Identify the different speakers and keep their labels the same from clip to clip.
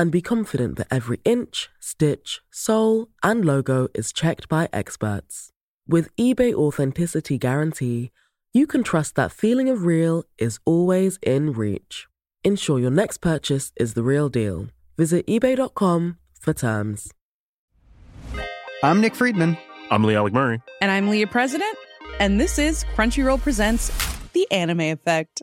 Speaker 1: and be confident that every inch, stitch, sole, and logo is checked by experts. With eBay Authenticity Guarantee, you can trust that feeling of real is always in reach. Ensure your next purchase is the real deal. Visit eBay.com for terms.
Speaker 2: I'm Nick Friedman.
Speaker 3: I'm Lee Alec Murray.
Speaker 4: And I'm Leah President. And this is Crunchyroll Presents The Anime Effect.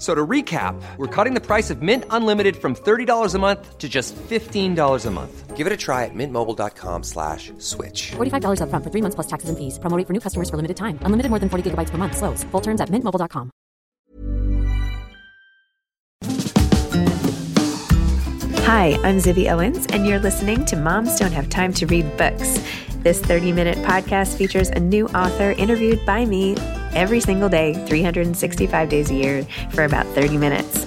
Speaker 5: So to recap, we're cutting the price of Mint Unlimited from $30 a month to just $15 a month. Give it a try at mintmobile.com slash switch.
Speaker 6: $45 up front for three months plus taxes and fees. Promoting for new customers for limited time. Unlimited more than 40 gigabytes per month. Slows. Full terms at mintmobile.com.
Speaker 7: Hi, I'm Zibby Owens, and you're listening to Moms Don't Have Time to Read Books. This 30 minute podcast features a new author interviewed by me every single day, 365 days a year, for about 30 minutes.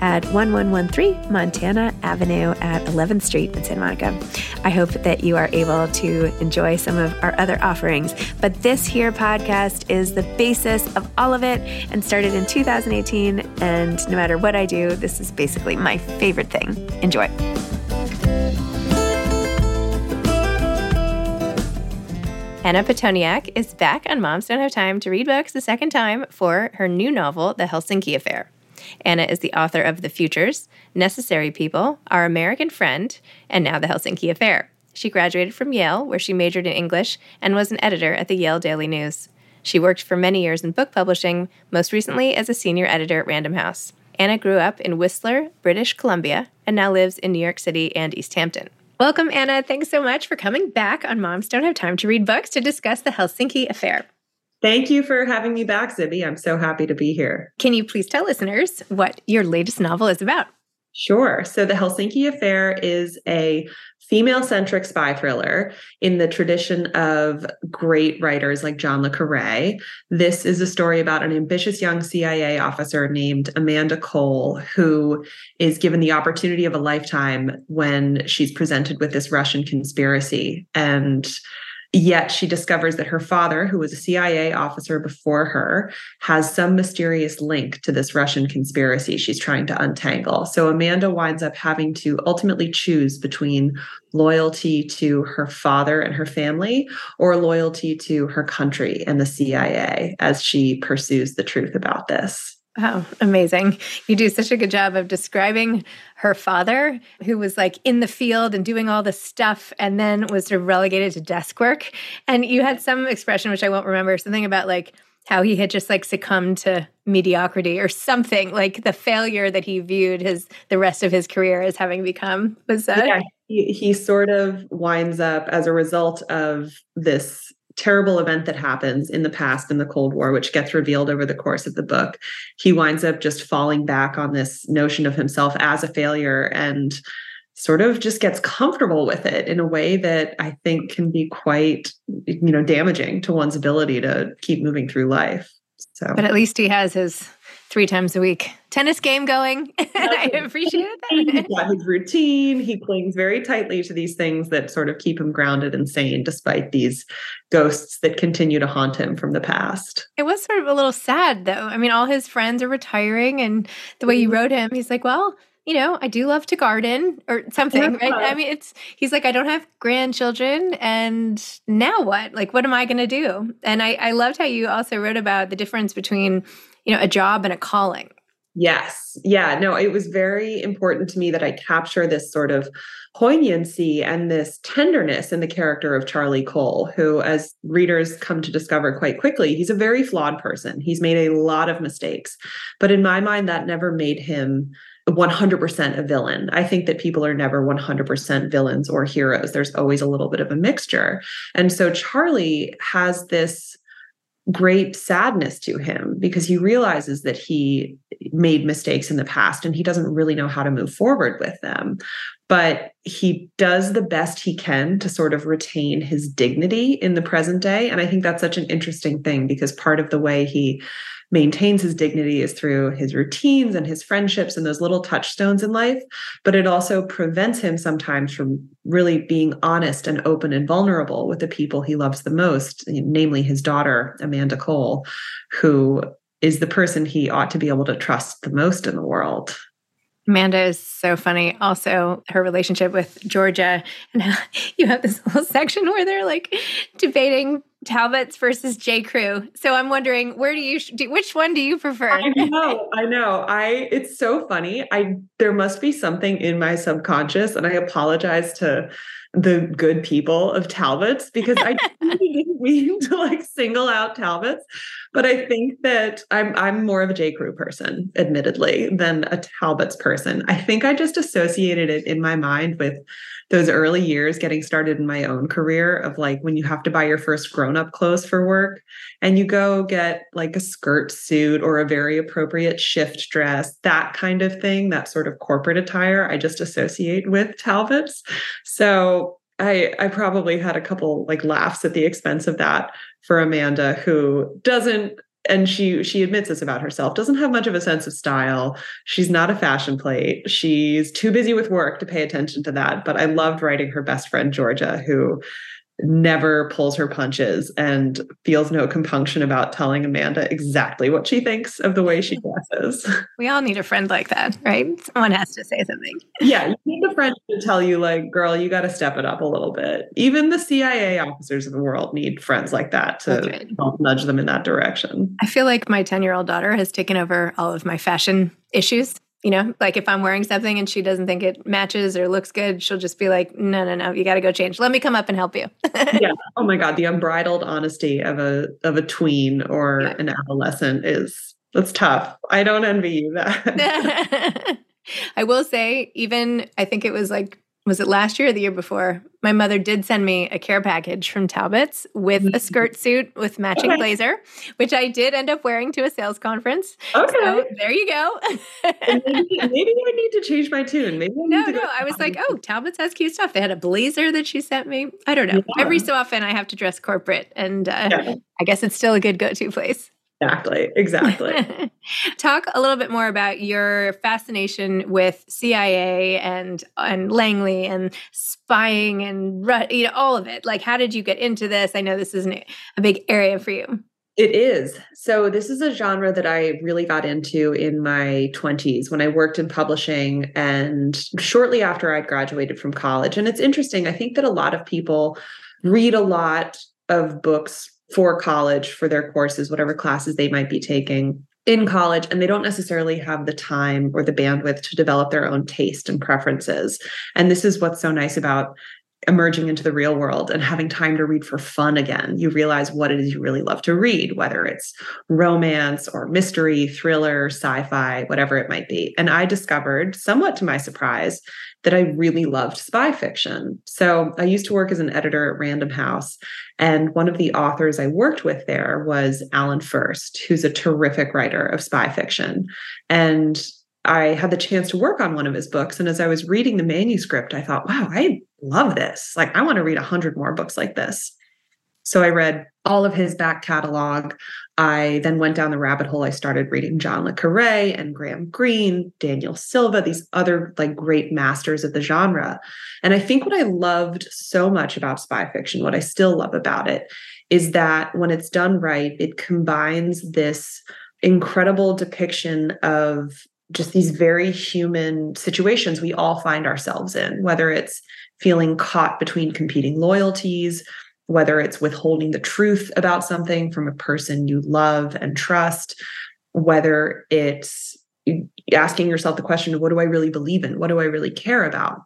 Speaker 7: at 1113 Montana Avenue at 11th Street in Santa Monica. I hope that you are able to enjoy some of our other offerings. But this here podcast is the basis of all of it and started in 2018. And no matter what I do, this is basically my favorite thing. Enjoy. Anna Pitoniak is back on Moms Don't Have Time to Read Books the second time for her new novel, The Helsinki Affair. Anna is the author of The Futures, Necessary People, Our American Friend, and now The Helsinki Affair. She graduated from Yale, where she majored in English and was an editor at the Yale Daily News. She worked for many years in book publishing, most recently as a senior editor at Random House. Anna grew up in Whistler, British Columbia, and now lives in New York City and East Hampton. Welcome, Anna. Thanks so much for coming back on Moms Don't Have Time to Read Books to discuss the Helsinki Affair.
Speaker 8: Thank you for having me back, Zibby. I'm so happy to be here.
Speaker 7: Can you please tell listeners what your latest novel is about?
Speaker 8: Sure. So, The Helsinki Affair is a female centric spy thriller in the tradition of great writers like John Le Carre. This is a story about an ambitious young CIA officer named Amanda Cole, who is given the opportunity of a lifetime when she's presented with this Russian conspiracy. And Yet she discovers that her father, who was a CIA officer before her, has some mysterious link to this Russian conspiracy she's trying to untangle. So Amanda winds up having to ultimately choose between loyalty to her father and her family or loyalty to her country and the CIA as she pursues the truth about this.
Speaker 7: Oh, amazing. You do such a good job of describing her father, who was like in the field and doing all the stuff and then was sort of relegated to desk work. And you had some expression, which I won't remember, something about like how he had just like succumbed to mediocrity or something like the failure that he viewed his the rest of his career as having become was that
Speaker 8: yeah, he, he sort of winds up as a result of this terrible event that happens in the past in the Cold War, which gets revealed over the course of the book. He winds up just falling back on this notion of himself as a failure and sort of just gets comfortable with it in a way that I think can be quite, you know, damaging to one's ability to keep moving through life. So,
Speaker 7: but at least he has his three times a week tennis game going. and I appreciate that.
Speaker 8: He's got his routine. He clings very tightly to these things that sort of keep him grounded and sane, despite these ghosts that continue to haunt him from the past.
Speaker 7: It was sort of a little sad, though. I mean, all his friends are retiring, and the way you mm-hmm. wrote him, he's like, well, you know, I do love to garden or something, right? I mean, it's, he's like, I don't have grandchildren. And now what? Like, what am I going to do? And I, I loved how you also wrote about the difference between you know, a job and a calling.
Speaker 8: Yes. Yeah. No, it was very important to me that I capture this sort of poignancy and this tenderness in the character of Charlie Cole, who, as readers come to discover quite quickly, he's a very flawed person. He's made a lot of mistakes. But in my mind, that never made him 100% a villain. I think that people are never 100% villains or heroes. There's always a little bit of a mixture. And so Charlie has this great sadness to him because he realizes that he made mistakes in the past and he doesn't really know how to move forward with them. But he does the best he can to sort of retain his dignity in the present day. And I think that's such an interesting thing because part of the way he maintains his dignity is through his routines and his friendships and those little touchstones in life. But it also prevents him sometimes from really being honest and open and vulnerable with the people he loves the most, namely his daughter, Amanda Cole, who is the person he ought to be able to trust the most in the world.
Speaker 7: Amanda is so funny. Also, her relationship with Georgia, and you have this whole section where they're like debating Talbots versus J. Crew. So I'm wondering, where do you, do, which one do you prefer?
Speaker 8: I know, I know. I it's so funny. I there must be something in my subconscious, and I apologize to the good people of Talbots because I didn't mean to like single out Talbots, but I think that I'm I'm more of a J. Crew person, admittedly, than a Talbots person. I think I just associated it in my mind with those early years getting started in my own career of like when you have to buy your first grown-up clothes for work and you go get like a skirt suit or a very appropriate shift dress that kind of thing that sort of corporate attire i just associate with talbots so i i probably had a couple like laughs at the expense of that for amanda who doesn't and she she admits this about herself doesn't have much of a sense of style. She's not a fashion plate. She's too busy with work to pay attention to that. But i loved writing her best friend georgia who never pulls her punches and feels no compunction about telling Amanda exactly what she thinks of the way she dresses.
Speaker 7: We all need a friend like that, right? Someone has to say something.
Speaker 8: Yeah, you need a friend to tell you, like, girl, you got to step it up a little bit. Even the CIA officers of the world need friends like that to right. help nudge them in that direction.
Speaker 7: I feel like my 10 year old daughter has taken over all of my fashion issues you know like if i'm wearing something and she doesn't think it matches or looks good she'll just be like no no no you got to go change. Let me come up and help you.
Speaker 8: Yeah. Oh my god the unbridled honesty of a of a tween or yeah. an adolescent is that's tough. I don't envy you that.
Speaker 7: I will say even i think it was like was it last year or the year before? My mother did send me a care package from Talbot's with a skirt suit with matching okay. blazer, which I did end up wearing to a sales conference. Okay. So there you go.
Speaker 8: maybe, maybe, I need to change my tune. Maybe I
Speaker 7: no, no. I was like, oh, Talbot's has cute stuff. They had a blazer that she sent me. I don't know. Yeah. Every so often I have to dress corporate, and uh, yeah. I guess it's still a good go to place.
Speaker 8: Exactly. Exactly.
Speaker 7: Talk a little bit more about your fascination with CIA and and Langley and spying and you know all of it. Like, how did you get into this? I know this isn't a big area for you.
Speaker 8: It is. So, this is a genre that I really got into in my 20s when I worked in publishing and shortly after I'd graduated from college. And it's interesting. I think that a lot of people read a lot of books for college for their courses, whatever classes they might be taking in college, and they don't necessarily have the time or the bandwidth to develop their own taste and preferences. And this is what's so nice about emerging into the real world and having time to read for fun again, you realize what it is you really love to read, whether it's romance or mystery, thriller, sci fi, whatever it might be. And I discovered, somewhat to my surprise, that I really loved spy fiction. So I used to work as an editor at Random House. And one of the authors I worked with there was Alan Furst, who's a terrific writer of spy fiction. And I had the chance to work on one of his books. And as I was reading the manuscript, I thought, wow, I love this. Like, I want to read a hundred more books like this. So I read all of his back catalog. I then went down the rabbit hole. I started reading John Le Carre and Graham Greene, Daniel Silva, these other like great masters of the genre. And I think what I loved so much about spy fiction, what I still love about it, is that when it's done right, it combines this incredible depiction of just these very human situations we all find ourselves in, whether it's feeling caught between competing loyalties, whether it's withholding the truth about something from a person you love and trust, whether it's asking yourself the question of what do I really believe in? What do I really care about?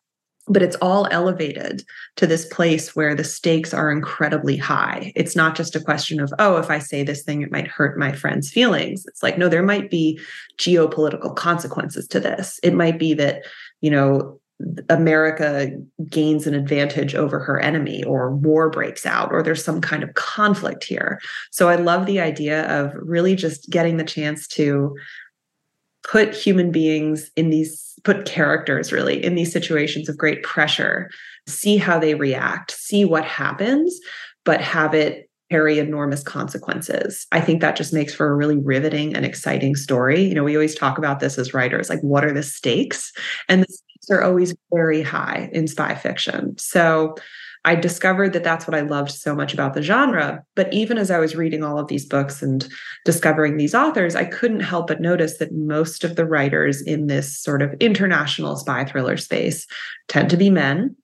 Speaker 8: but it's all elevated to this place where the stakes are incredibly high. It's not just a question of, oh, if I say this thing, it might hurt my friend's feelings. It's like, no, there might be geopolitical consequences to this. It might be that, you know, America gains an advantage over her enemy, or war breaks out, or there's some kind of conflict here. So I love the idea of really just getting the chance to put human beings in these put characters really in these situations of great pressure see how they react see what happens but have it carry enormous consequences. I think that just makes for a really riveting and exciting story. You know we always talk about this as writers like what are the stakes? And the stakes are always very high in spy fiction so I discovered that that's what I loved so much about the genre. But even as I was reading all of these books and discovering these authors, I couldn't help but notice that most of the writers in this sort of international spy thriller space tend to be men.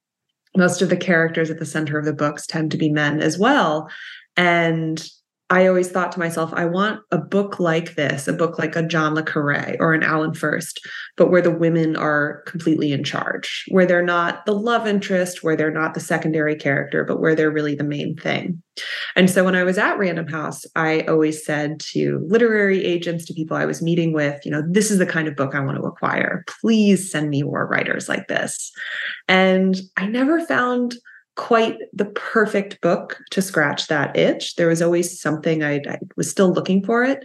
Speaker 8: Most of the characters at the center of the books tend to be men as well. And I always thought to myself, I want a book like this, a book like a John Le Carre or an Alan Furst, but where the women are completely in charge, where they're not the love interest, where they're not the secondary character, but where they're really the main thing. And so when I was at Random House, I always said to literary agents, to people I was meeting with, you know, this is the kind of book I want to acquire. Please send me more writers like this. And I never found quite the perfect book to scratch that itch. There was always something I, I, was still looking for it.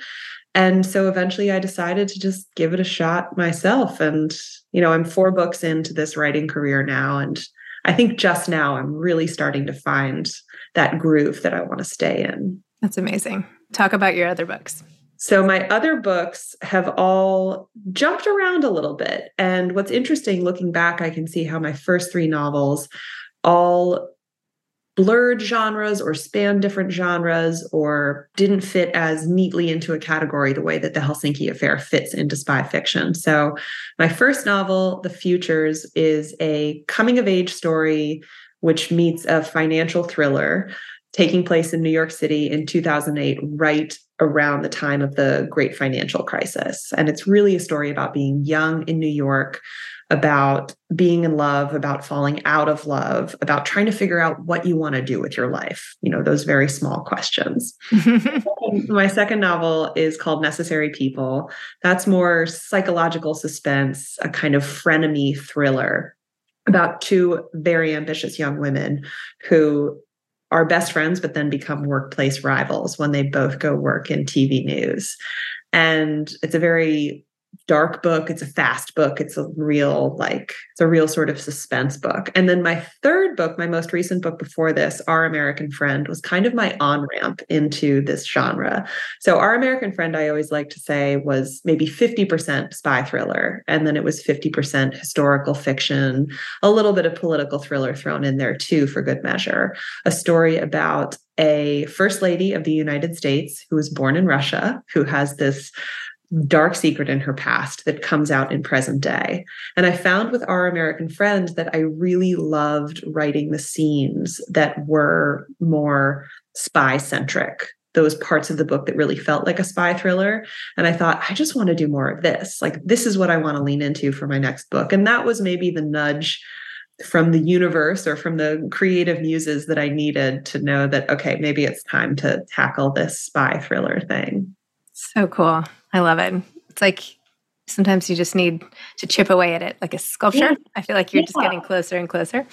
Speaker 8: And so eventually I decided to just give it a shot myself. And, you know, I'm four books into this writing career now. And I think just now I'm really starting to find that groove that I want to stay in.
Speaker 7: That's amazing. Talk about your other books.
Speaker 8: So, my other books have all jumped around a little bit. And what's interesting looking back, I can see how my first three novels all blurred genres or span different genres or didn't fit as neatly into a category the way that the Helsinki affair fits into spy fiction. So, my first novel, The Futures, is a coming of age story which meets a financial thriller taking place in New York City in 2008, right around the time of the great financial crisis. And it's really a story about being young in New York, about being in love, about falling out of love, about trying to figure out what you want to do with your life. You know, those very small questions. My second novel is called Necessary People. That's more psychological suspense, a kind of frenemy thriller about two very ambitious young women who are best friends, but then become workplace rivals when they both go work in TV news. And it's a very dark book it's a fast book it's a real like it's a real sort of suspense book. And then my third book my most recent book before this our american friend was kind of my on ramp into this genre. So our american friend i always like to say was maybe 50% spy thriller and then it was 50% historical fiction a little bit of political thriller thrown in there too for good measure. A story about a first lady of the united states who was born in russia who has this dark secret in her past that comes out in present day. And I found with Our American Friend that I really loved writing the scenes that were more spy centric, those parts of the book that really felt like a spy thriller. And I thought, I just want to do more of this. Like, this is what I want to lean into for my next book. And that was maybe the nudge from the universe or from the creative muses that I needed to know that okay, maybe it's time to tackle this spy thriller thing.
Speaker 7: So cool. I love it. It's like sometimes you just need to chip away at it like a sculpture. Yeah. I feel like you're yeah. just getting closer and closer.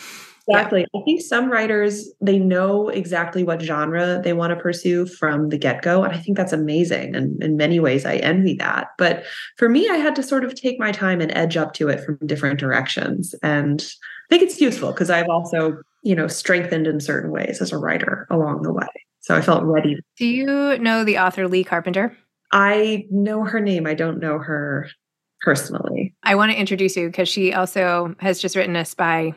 Speaker 8: Exactly. Yeah. I think some writers they know exactly what genre they want to pursue from the get-go and I think that's amazing and in many ways I envy that. But for me I had to sort of take my time and edge up to it from different directions and I think it's useful because I've also, you know, strengthened in certain ways as a writer along the way. So I felt ready.
Speaker 7: Do you know the author Lea Carpenter?
Speaker 8: I know her name. I don't know her personally.
Speaker 7: I want to introduce you because she also has just written a spy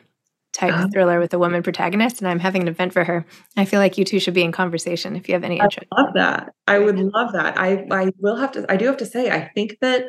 Speaker 7: type oh. thriller with a woman protagonist, and I'm having an event for her. I feel like you two should be in conversation if you have any interest.
Speaker 8: I love that. I would love that. I I will have to. I do have to say. I think that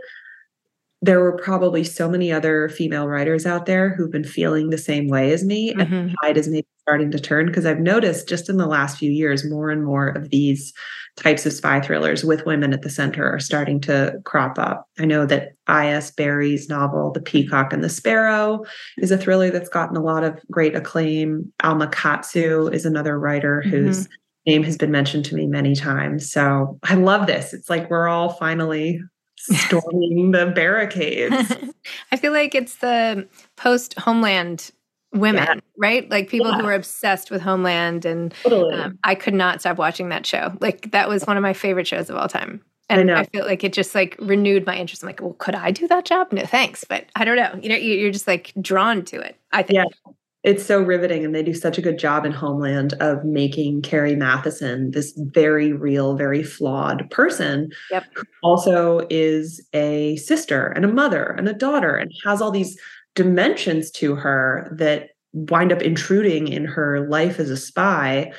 Speaker 8: there were probably so many other female writers out there who've been feeling the same way as me, mm-hmm. and the tide is maybe starting to turn because I've noticed just in the last few years, more and more of these types of spy thrillers with women at the center are starting to crop up. I know that I.S. Berry's novel, The Peacock and the Sparrow, is a thriller that's gotten a lot of great acclaim. Alma Katsu is another writer mm-hmm. whose name has been mentioned to me many times. So I love this. It's like we're all finally storming the barricades.
Speaker 7: I feel like it's the post Homeland women, yeah. right? Like people yeah. who are obsessed with Homeland, and totally. um, I could not stop watching that show. Like that was one of my favorite shows of all time. And I, I, feel like it just like renewed my interest. I'm like, well, could I do that job? No, thanks. But I don't know. You know, you're just like drawn to it. I think.
Speaker 8: Yeah. It's so riveting, and they do such a good job in Homeland of making Carrie Mathison this very real, very flawed person
Speaker 7: yep.
Speaker 8: who also is a sister and a mother and a daughter and has all these dimensions to her that wind up intruding in her life as a spy.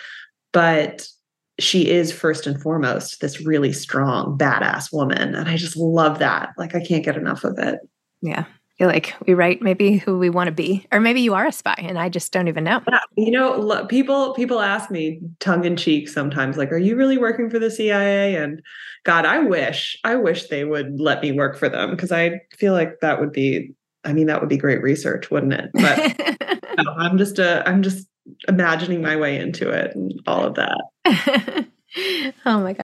Speaker 8: But she is first and foremost this really strong, badass woman. And I just love that. Like, I can't get enough of it.
Speaker 7: Yeah. Feel like we write maybe who we want to be, or maybe you are a spy and I just don't even know.
Speaker 8: Yeah, you know, people people ask me tongue in cheek sometimes, like, "Are you really working for the CIA?" And God, I wish, I wish they would let me work for them because I feel like that would be I mean, that would be great research, wouldn't it? But I'm just a, uh, I'm just imagining my way into it and all of that.
Speaker 7: oh my god.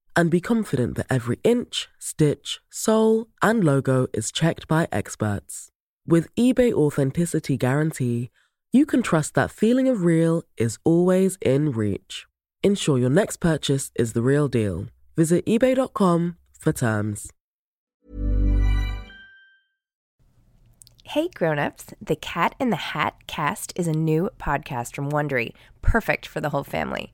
Speaker 1: and be confident that every inch, stitch, sole, and logo is checked by experts. With eBay Authenticity Guarantee, you can trust that feeling of real is always in reach. Ensure your next purchase is the real deal. Visit eBay.com for terms.
Speaker 7: Hey grown-ups, the Cat in the Hat cast is a new podcast from Wondery, perfect for the whole family.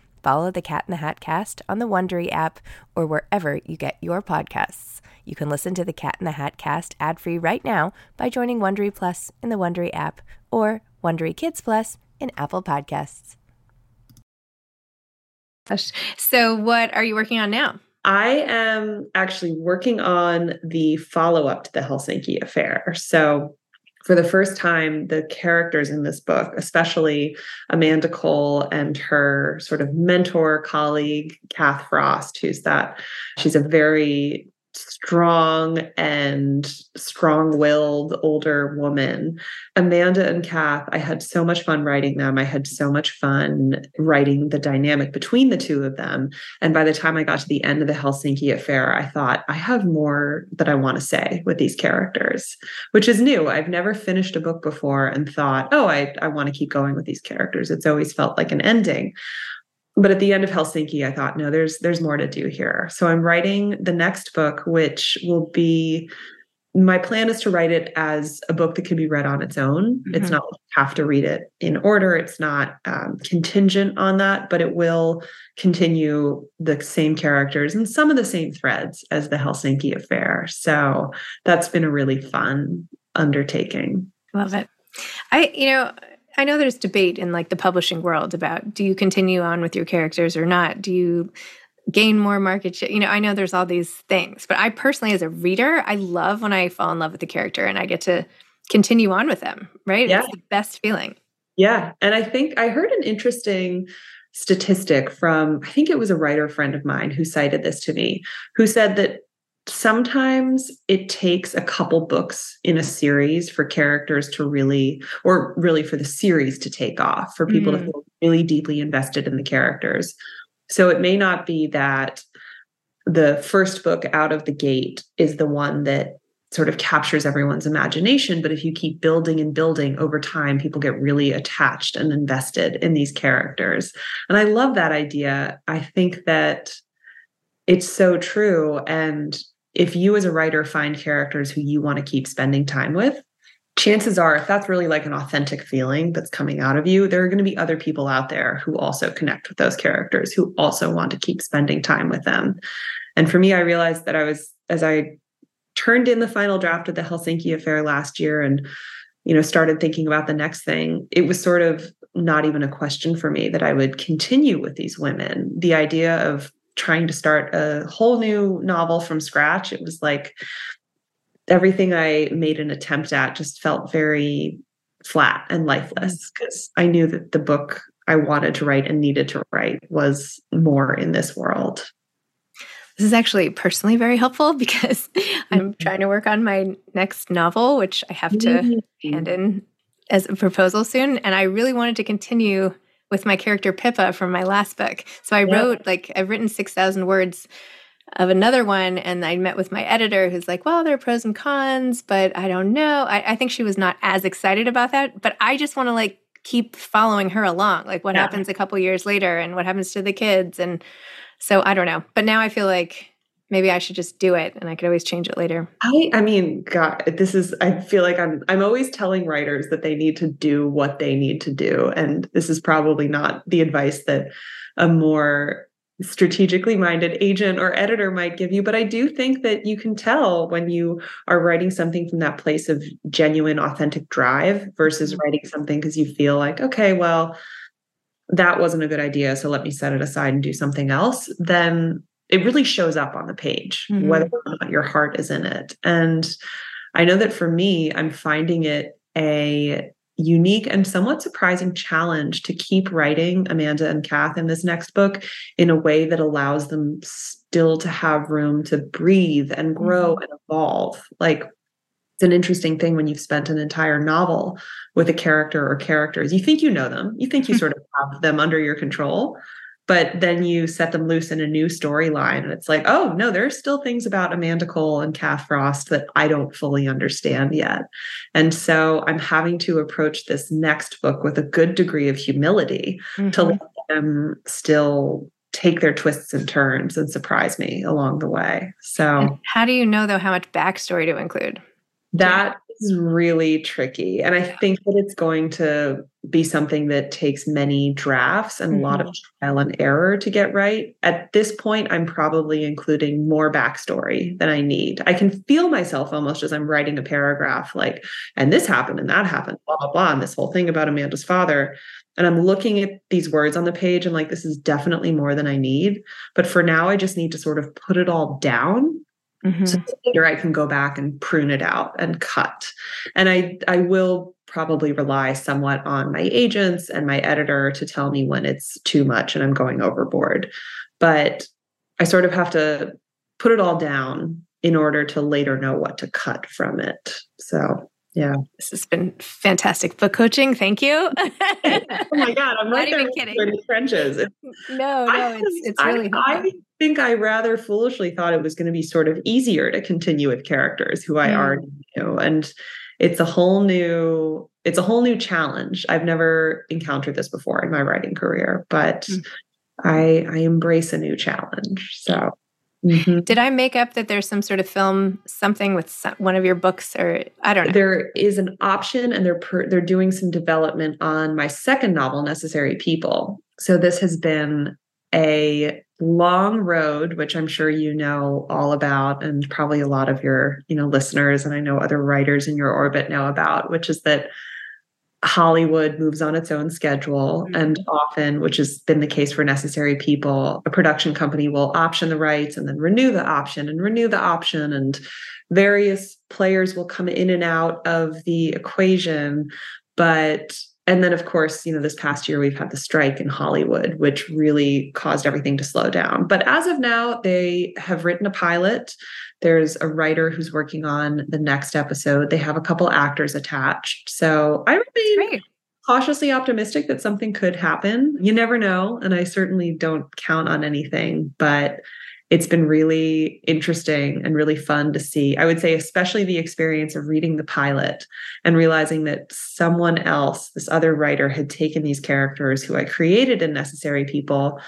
Speaker 9: Follow the Cat in the Hat cast on the Wondery app or wherever you get your podcasts. You can listen to the Cat in the Hat cast ad free right now by joining Wondery Plus in the Wondery app or Wondery Kids Plus in Apple Podcasts.
Speaker 7: So, what are you working on now?
Speaker 8: I am actually working on the follow up to the Helsinki affair. So, for the first time, the characters in this book, especially Amanda Cole and her sort of mentor colleague, Kath Frost, who's that, she's a very strong and strong willed older woman. Amanda and Kath, I had so much fun writing them. I had so much fun writing the dynamic between the two of them. And by the time I got to the end of the Helsinki affair, I thought, I have more that I want to say with these characters, which is new. I've never finished a book before and thought, oh, I, I want to keep going with these characters. It's always felt like an ending but at the end of Helsinki, I thought, no, there's there's more to do here. So I'm writing the next book, which will be my plan is to write it as a book that can be read on its own. Mm-hmm. It's not have to read it in order. It's not um, contingent on that, but it will continue the same characters and some of the same threads as the Helsinki affair. So that's been a really fun undertaking.
Speaker 7: Love it. I, you know, I know there's debate in like the publishing world about do you continue on with your characters or not? Do you gain more market share? You know, I know there's all these things, but I personally, as a reader, I love when I fall in love with the character and I get to continue on with them, right? Yeah. It's the best feeling.
Speaker 8: Yeah. And I think I heard an interesting statistic from, I think it was a writer friend of mine who cited this to me, who said that sometimes it takes a couple books in a series for characters to really or really for the series to take off for people mm. to feel really deeply invested in the characters. So it may not be that the first book out of the gate is the one that sort of captures everyone's imagination but if you keep building and building over time people get really attached and invested in these characters. And i love that idea. I think that it's so true. And if you as a writer find characters who you want to keep spending time with, chances are, if that's really like an authentic feeling that's coming out of you, there are going to be other people out there who also connect with those characters, who also want to keep spending time with them. And for me, I realized that I was, as I turned in the final draft of the Helsinki affair last year and, you know, started thinking about the next thing, it was sort of not even a question for me that I would continue with these women. The idea of trying to start a whole new novel from scratch. It was like everything I made an attempt at just felt very flat and lifeless because I knew that the book I wanted to write and needed to write was more in this world.
Speaker 7: This is actually personally very helpful because I'm mm-hmm. trying to work on my next novel, which I have to mm-hmm. hand in as a proposal soon. And I really wanted to continue with my character Pippa from my last book. So I wrote like I've written 6,000 words of another one and I met with my editor who's like, well, there are pros and cons, but I don't know. I, I think she was not as excited about that, but I just want to like keep following her along. Like what yeah. happens a couple years later and what happens to the kids. And so I don't know. But now I feel like maybe I should just do it and I could always change it later.
Speaker 8: I I mean, God, this is I feel like I'm I'm always telling writers that they need to do what they need to do. And this is probably not the advice that a more strategically minded agent or editor might give you. But I do think that you can tell when you are writing something from that place of genuine, authentic drive versus mm-hmm. writing something because you feel like, okay, well, that wasn't a good idea. So let me set it aside and do something else. Then it really shows up on the page, mm-hmm. whether or not your heart is in it. And I know that for me, I'm finding it a unique and somewhat surprising challenge to keep writing Amanda and Kath in this next book in a way that allows them still to have room to breathe and grow mm-hmm. and evolve. Like it's an interesting thing when you've spent an entire novel with a character or characters. You think you know them, you think you sort of have them under your control but then you set them loose in a new storyline and it's like oh no there are still things about amanda cole and kath frost that i don't fully understand yet. And so i'm having to approach this next book with a good degree of humility mm-hmm. to let them still take their twists and turns and surprise me along the way. So
Speaker 7: and how do you know though how much backstory to include?
Speaker 8: That is really tricky. And I think that it's going to be something that takes many drafts and mm-hmm. a lot of mm-hmm. trial and error to get right. At this point, I'm probably including more backstory than I need. I can feel myself almost as I'm writing a paragraph, like, and this happened and that happened, blah, blah, blah, and this whole thing about Amanda's father. And I'm looking at these words on the page and like, this is definitely more than I need. But for now, I just need to sort of put it all down Mm-hmm. So later I can go back and prune it out and cut. And I I will probably rely somewhat on my agents and my editor to tell me when it's too much and I'm going overboard. But I sort of have to put it all down in order to later know what to cut from it. So yeah.
Speaker 9: This has been fantastic book coaching. Thank you.
Speaker 8: oh my God. I'm right
Speaker 9: Not
Speaker 8: even
Speaker 9: kidding.
Speaker 8: in the trenches.
Speaker 9: no, no, it's, it's really
Speaker 8: I, I, think I rather foolishly thought it was going to be sort of easier to continue with characters who I mm. already knew. And it's a whole new, it's a whole new challenge. I've never encountered this before in my writing career, but mm. I I embrace a new challenge. So
Speaker 9: Mm-hmm. Did I make up that there's some sort of film, something with some, one of your books, or I don't know?
Speaker 8: There is an option, and they're per, they're doing some development on my second novel, Necessary People. So this has been a long road, which I'm sure you know all about, and probably a lot of your you know listeners, and I know other writers in your orbit know about, which is that Hollywood moves on its own schedule. Mm-hmm. And often, which has been the case for necessary people, a production company will option the rights and then renew the option and renew the option. And various players will come in and out of the equation. But and then of course you know this past year we've had the strike in hollywood which really caused everything to slow down but as of now they have written a pilot there's a writer who's working on the next episode. They have a couple actors attached. So I remain cautiously optimistic that something could happen. You never know. And I certainly don't count on anything, but it's been really interesting and really fun to see. I would say, especially the experience of reading the pilot and realizing that someone else, this other writer, had taken these characters who I created in Necessary People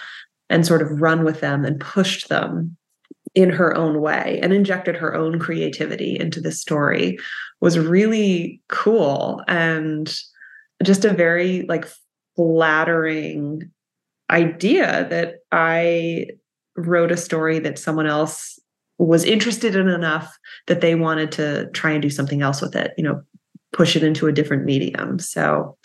Speaker 8: and sort of run with them and pushed them in her own way and injected her own creativity into the story was really cool and just a very like flattering idea that I wrote a story that someone else was interested in enough that they wanted to try and do something else with it, you know, push it into a different medium. So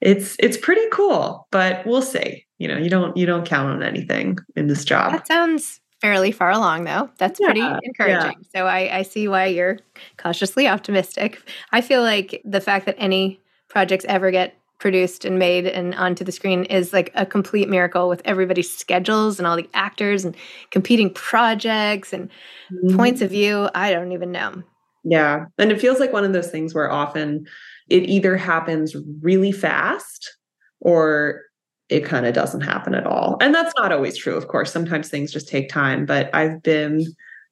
Speaker 8: it's it's pretty cool, but we'll see. You know, you don't you don't count on anything in this job.
Speaker 9: That sounds fairly far along though that's yeah, pretty encouraging yeah. so I, I see why you're cautiously optimistic i feel like the fact that any projects ever get produced and made and onto the screen is like a complete miracle with everybody's schedules and all the actors and competing projects and mm-hmm. points of view i don't even know
Speaker 8: yeah and it feels like one of those things where often it either happens really fast or it kind of doesn't happen at all. And that's not always true, of course. Sometimes things just take time, but I've been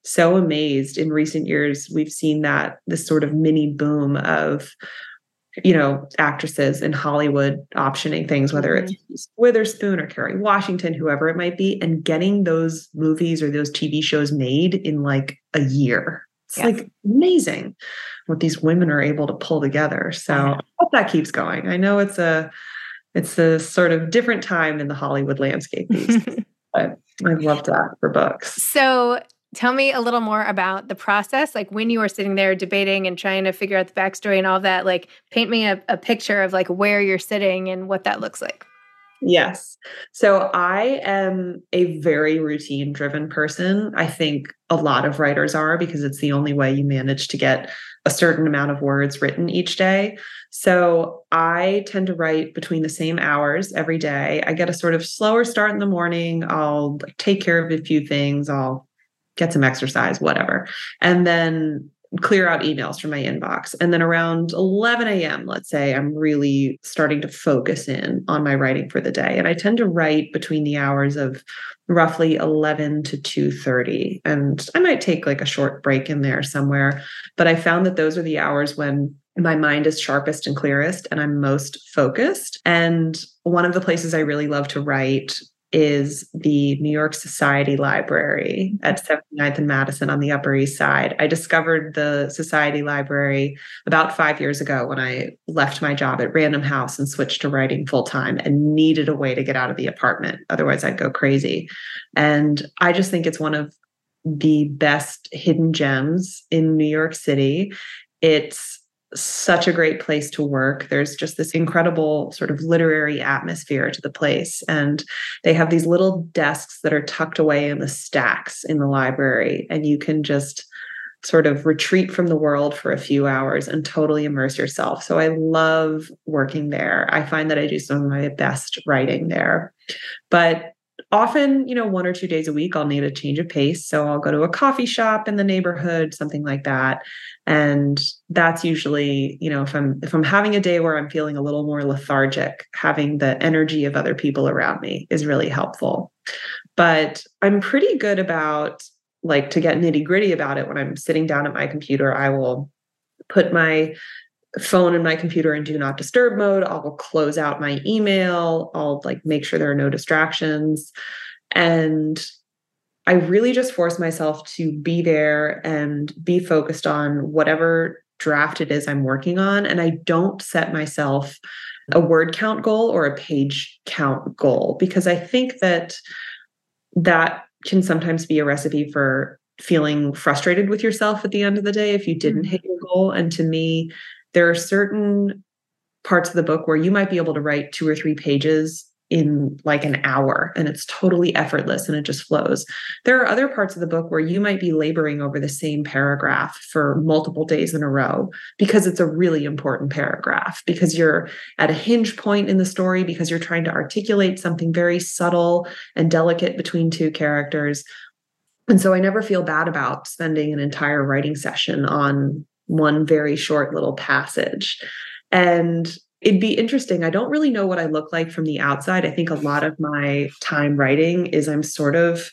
Speaker 8: so amazed in recent years. We've seen that this sort of mini boom of you know, actresses in Hollywood optioning things, whether mm-hmm. it's Witherspoon or Kerry Washington, whoever it might be, and getting those movies or those TV shows made in like a year. It's yes. like amazing what these women are able to pull together. So I hope that keeps going. I know it's a it's a sort of different time in the Hollywood landscape but I've loved that for books.
Speaker 9: So tell me a little more about the process like when you were sitting there debating and trying to figure out the backstory and all that like paint me a, a picture of like where you're sitting and what that looks like
Speaker 8: Yes. So I am a very routine driven person. I think a lot of writers are because it's the only way you manage to get a certain amount of words written each day. So I tend to write between the same hours every day. I get a sort of slower start in the morning. I'll take care of a few things. I'll get some exercise, whatever. And then clear out emails from my inbox. And then around 11 a.m., let's say, I'm really starting to focus in on my writing for the day. And I tend to write between the hours of roughly 11 to 2.30. And I might take like a short break in there somewhere. But I found that those are the hours when my mind is sharpest and clearest and I'm most focused. And one of the places I really love to write is the New York Society Library at 79th and Madison on the Upper East Side. I discovered the Society Library about five years ago when I left my job at Random House and switched to writing full time and needed a way to get out of the apartment. Otherwise, I'd go crazy. And I just think it's one of the best hidden gems in New York City. It's such a great place to work. There's just this incredible sort of literary atmosphere to the place. And they have these little desks that are tucked away in the stacks in the library. And you can just sort of retreat from the world for a few hours and totally immerse yourself. So I love working there. I find that I do some of my best writing there. But often, you know, one or two days a week, I'll need a change of pace. So I'll go to a coffee shop in the neighborhood, something like that. And that's usually, you know, if I'm if I'm having a day where I'm feeling a little more lethargic, having the energy of other people around me is really helpful. But I'm pretty good about like to get nitty gritty about it when I'm sitting down at my computer, I will put my phone and my computer in do not disturb mode. I'll close out my email. I'll like make sure there are no distractions. And I really just force myself to be there and be focused on whatever draft it is I'm working on. And I don't set myself a word count goal or a page count goal because I think that that can sometimes be a recipe for feeling frustrated with yourself at the end of the day if you didn't mm-hmm. hit your goal. And to me, there are certain parts of the book where you might be able to write two or three pages in like an hour and it's totally effortless and it just flows. There are other parts of the book where you might be laboring over the same paragraph for multiple days in a row because it's a really important paragraph, because you're at a hinge point in the story, because you're trying to articulate something very subtle and delicate between two characters. And so I never feel bad about spending an entire writing session on one very short little passage. And it'd be interesting. I don't really know what I look like from the outside. I think a lot of my time writing is I'm sort of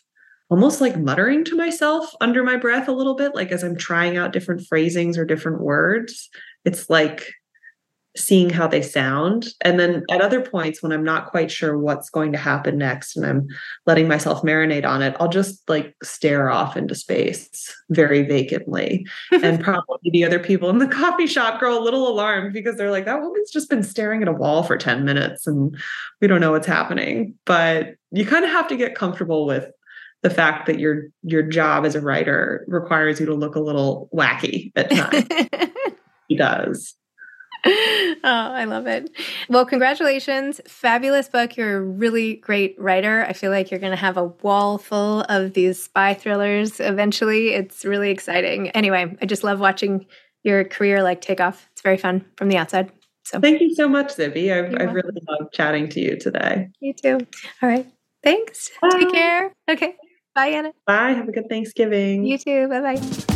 Speaker 8: almost like muttering to myself under my breath a little bit, like as I'm trying out different phrasings or different words. It's like seeing how they sound. And then at other points when I'm not quite sure what's going to happen next and I'm letting myself marinate on it, I'll just like stare off into space very vacantly. and probably the other people in the coffee shop grow a little alarmed because they're like, that woman's just been staring at a wall for 10 minutes and we don't know what's happening. But you kind of have to get comfortable with the fact that your your job as a writer requires you to look a little wacky at times. he does.
Speaker 9: oh, I love it. Well, congratulations. Fabulous book. You're a really great writer. I feel like you're going to have a wall full of these spy thrillers eventually. It's really exciting. Anyway, I just love watching your career like take off. It's very fun from the outside. So
Speaker 8: thank you so much, Zibby. I've, I've really loved chatting to you today.
Speaker 9: You too. All right. Thanks. Bye. Take care. Okay. Bye, Anna.
Speaker 8: Bye. Have a good Thanksgiving.
Speaker 9: You too. Bye bye.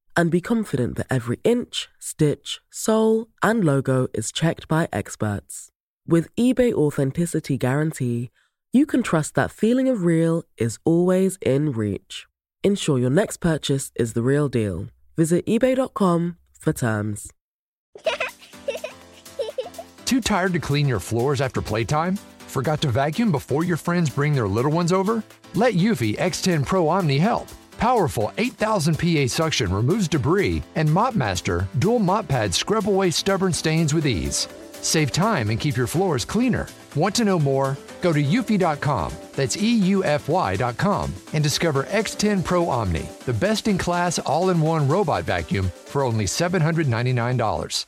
Speaker 1: and be confident that every inch, stitch, sole, and logo is checked by experts. With eBay Authenticity Guarantee, you can trust that feeling of real is always in reach. Ensure your next purchase is the real deal. Visit eBay.com for terms.
Speaker 10: Too tired to clean your floors after playtime? Forgot to vacuum before your friends bring their little ones over? Let Eufy X10 Pro Omni help. Powerful 8000 PA suction removes debris, and MopMaster dual mop pads scrub away stubborn stains with ease. Save time and keep your floors cleaner. Want to know more? Go to eufy.com, that's EUFY.com, and discover X10 Pro Omni, the best in class all in one robot vacuum for only $799.